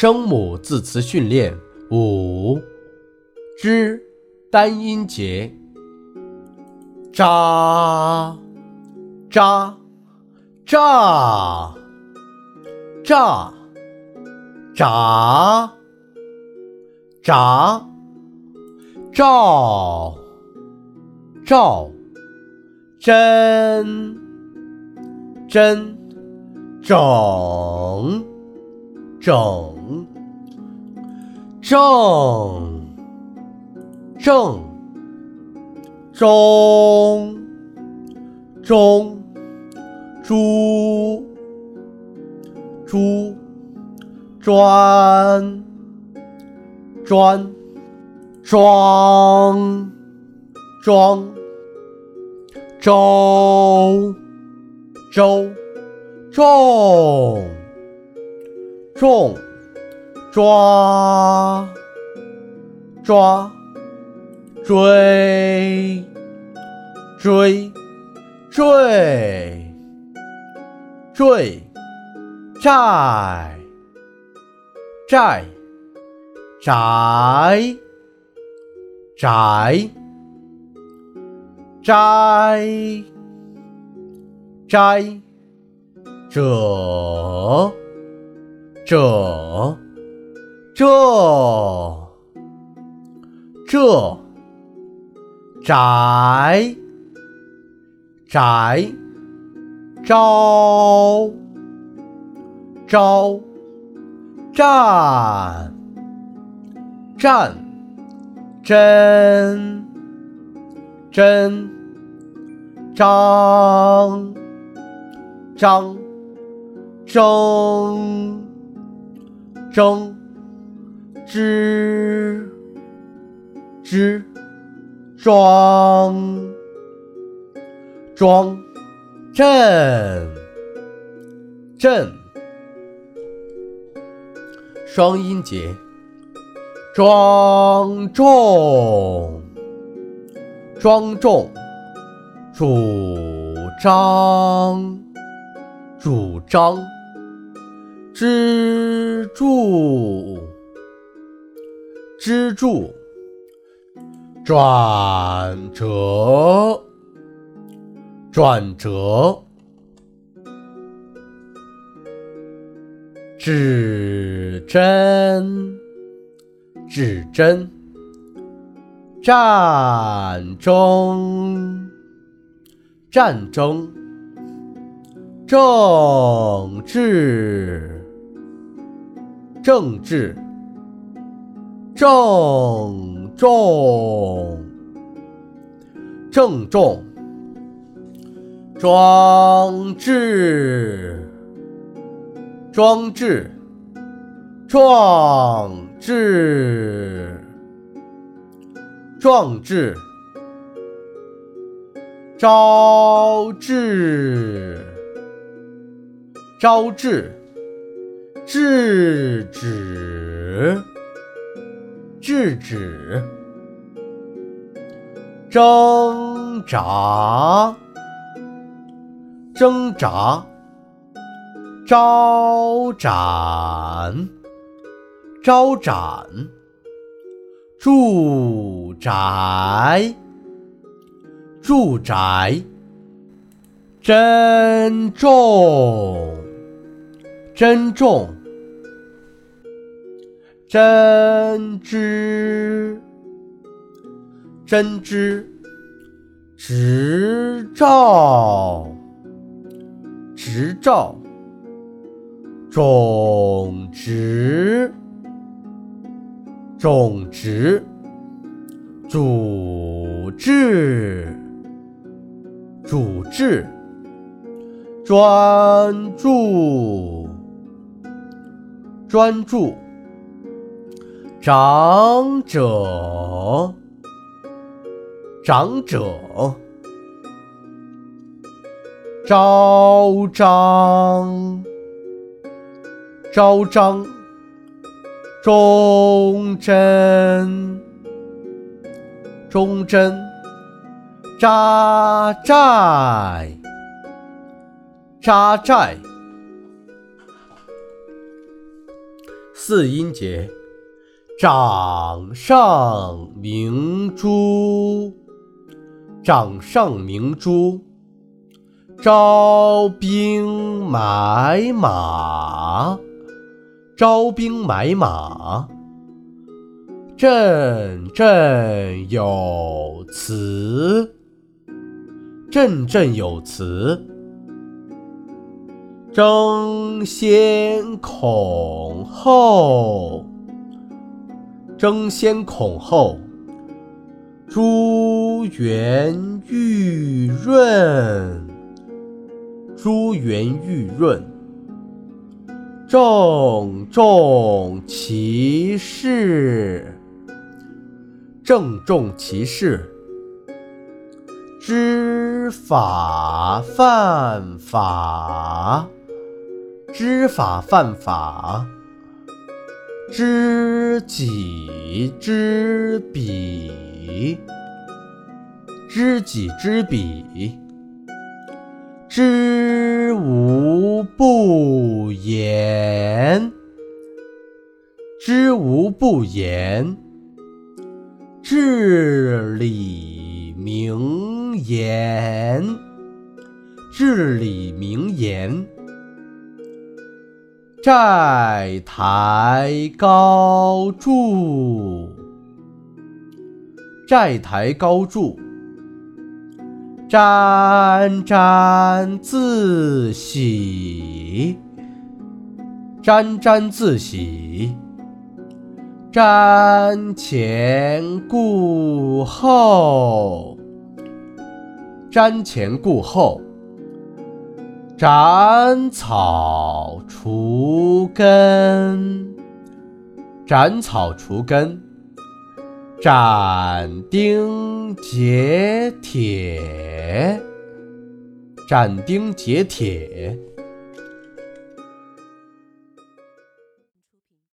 声母字词训练五之单音节：扎扎炸炸炸炸照照真真整整正正中中猪猪专专庄庄周周重重抓抓追追坠坠寨寨宅宅摘摘者这这这宅宅招招战战真真张张争争之之庄庄震震。双音节，庄重庄重，主张主张，支柱支柱，转折转折，指针指针，战争战争，政治政治，郑重郑重，装置装置壮志壮志，招致招致，制止制止，挣扎挣扎，招展招展，住宅住宅，珍重珍重，针织针织，执照执照，种植种植，主治主治，专注专注，长者长者，昭彰昭彰，忠贞忠贞，扎寨扎寨，四音节：掌上明珠，掌上明珠；招兵买马，招兵买马；振振有词，振振有词。争先恐后，争先恐后；珠圆玉润，珠圆玉润；郑重其事，郑重其事；知法犯法。知法犯法，知己知彼，知己知彼，知无不言，知无不言，至理名言，至理名言。债台高筑，债台高筑；沾沾自喜，沾沾自喜；瞻前顾后，瞻前顾后。斩草除根，斩草除根；斩钉截铁，斩钉截铁。